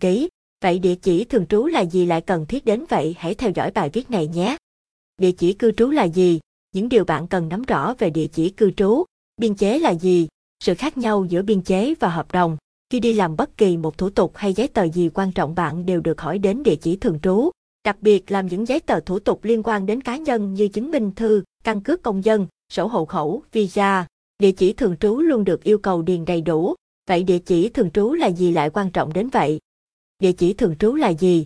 ký. Vậy địa chỉ thường trú là gì lại cần thiết đến vậy? Hãy theo dõi bài viết này nhé. Địa chỉ cư trú là gì? Những điều bạn cần nắm rõ về địa chỉ cư trú. Biên chế là gì? Sự khác nhau giữa biên chế và hợp đồng. Khi đi làm bất kỳ một thủ tục hay giấy tờ gì quan trọng bạn đều được hỏi đến địa chỉ thường trú. Đặc biệt làm những giấy tờ thủ tục liên quan đến cá nhân như chứng minh thư, căn cước công dân, sổ hộ khẩu, visa. Địa chỉ thường trú luôn được yêu cầu điền đầy đủ. Vậy địa chỉ thường trú là gì lại quan trọng đến vậy? Địa chỉ thường trú là gì?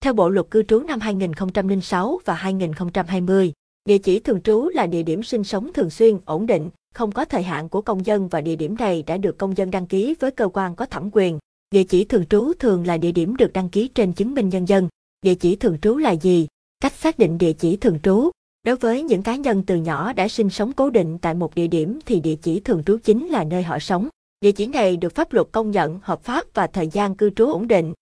Theo Bộ Luật Cư trú năm 2006 và 2020, địa chỉ thường trú là địa điểm sinh sống thường xuyên, ổn định, không có thời hạn của công dân và địa điểm này đã được công dân đăng ký với cơ quan có thẩm quyền. Địa chỉ thường trú thường là địa điểm được đăng ký trên chứng minh nhân dân. Địa chỉ thường trú là gì? Cách xác định địa chỉ thường trú. Đối với những cá nhân từ nhỏ đã sinh sống cố định tại một địa điểm thì địa chỉ thường trú chính là nơi họ sống. Địa chỉ này được pháp luật công nhận hợp pháp và thời gian cư trú ổn định.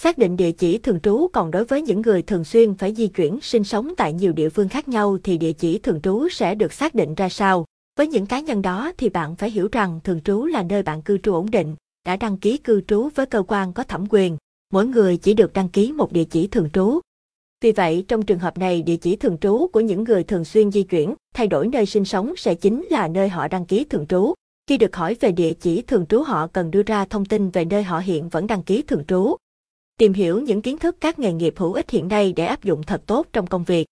Xác định địa chỉ thường trú còn đối với những người thường xuyên phải di chuyển sinh sống tại nhiều địa phương khác nhau thì địa chỉ thường trú sẽ được xác định ra sao. Với những cá nhân đó thì bạn phải hiểu rằng thường trú là nơi bạn cư trú ổn định, đã đăng ký cư trú với cơ quan có thẩm quyền. Mỗi người chỉ được đăng ký một địa chỉ thường trú. Vì vậy, trong trường hợp này, địa chỉ thường trú của những người thường xuyên di chuyển, thay đổi nơi sinh sống sẽ chính là nơi họ đăng ký thường trú. Khi được hỏi về địa chỉ thường trú họ cần đưa ra thông tin về nơi họ hiện vẫn đăng ký thường trú. Tìm hiểu những kiến thức các nghề nghiệp hữu ích hiện nay để áp dụng thật tốt trong công việc.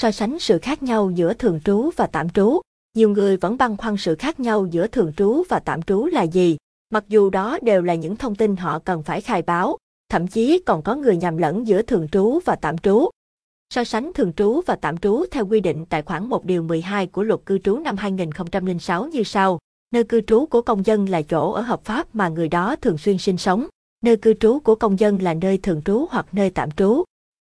So sánh sự khác nhau giữa thường trú và tạm trú. Nhiều người vẫn băn khoăn sự khác nhau giữa thường trú và tạm trú là gì, mặc dù đó đều là những thông tin họ cần phải khai báo, thậm chí còn có người nhầm lẫn giữa thường trú và tạm trú. So sánh thường trú và tạm trú theo quy định tại khoản 1 điều 12 của luật cư trú năm 2006 như sau. Nơi cư trú của công dân là chỗ ở hợp pháp mà người đó thường xuyên sinh sống. Nơi cư trú của công dân là nơi thường trú hoặc nơi tạm trú.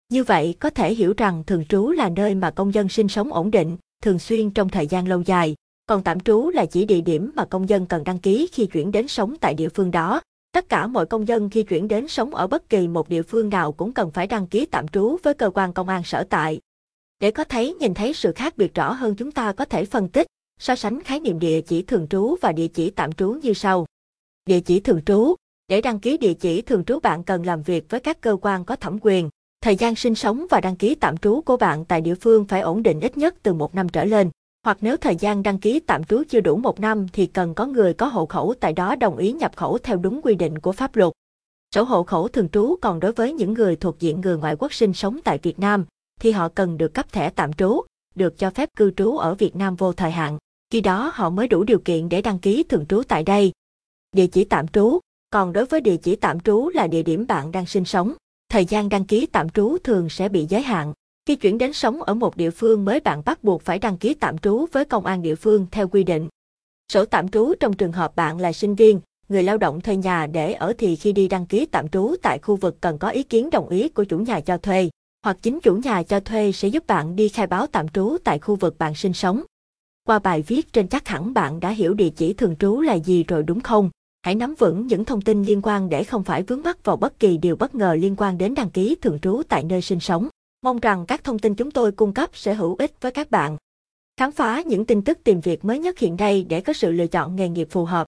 Như vậy có thể hiểu rằng thường trú là nơi mà công dân sinh sống ổn định, thường xuyên trong thời gian lâu dài, còn tạm trú là chỉ địa điểm mà công dân cần đăng ký khi chuyển đến sống tại địa phương đó. Tất cả mọi công dân khi chuyển đến sống ở bất kỳ một địa phương nào cũng cần phải đăng ký tạm trú với cơ quan công an sở tại. Để có thấy nhìn thấy sự khác biệt rõ hơn chúng ta có thể phân tích, so sánh khái niệm địa chỉ thường trú và địa chỉ tạm trú như sau. Địa chỉ thường trú để đăng ký địa chỉ thường trú bạn cần làm việc với các cơ quan có thẩm quyền. Thời gian sinh sống và đăng ký tạm trú của bạn tại địa phương phải ổn định ít nhất từ một năm trở lên. Hoặc nếu thời gian đăng ký tạm trú chưa đủ một năm thì cần có người có hộ khẩu tại đó đồng ý nhập khẩu theo đúng quy định của pháp luật. Sổ hộ khẩu thường trú còn đối với những người thuộc diện người ngoại quốc sinh sống tại Việt Nam, thì họ cần được cấp thẻ tạm trú, được cho phép cư trú ở Việt Nam vô thời hạn. Khi đó họ mới đủ điều kiện để đăng ký thường trú tại đây. Địa chỉ tạm trú, còn đối với địa chỉ tạm trú là địa điểm bạn đang sinh sống. Thời gian đăng ký tạm trú thường sẽ bị giới hạn. Khi chuyển đến sống ở một địa phương mới bạn bắt buộc phải đăng ký tạm trú với công an địa phương theo quy định. Sổ tạm trú trong trường hợp bạn là sinh viên, người lao động thuê nhà để ở thì khi đi đăng ký tạm trú tại khu vực cần có ý kiến đồng ý của chủ nhà cho thuê, hoặc chính chủ nhà cho thuê sẽ giúp bạn đi khai báo tạm trú tại khu vực bạn sinh sống. Qua bài viết trên chắc hẳn bạn đã hiểu địa chỉ thường trú là gì rồi đúng không? Hãy nắm vững những thông tin liên quan để không phải vướng mắc vào bất kỳ điều bất ngờ liên quan đến đăng ký thường trú tại nơi sinh sống. Mong rằng các thông tin chúng tôi cung cấp sẽ hữu ích với các bạn. Khám phá những tin tức tìm việc mới nhất hiện nay để có sự lựa chọn nghề nghiệp phù hợp.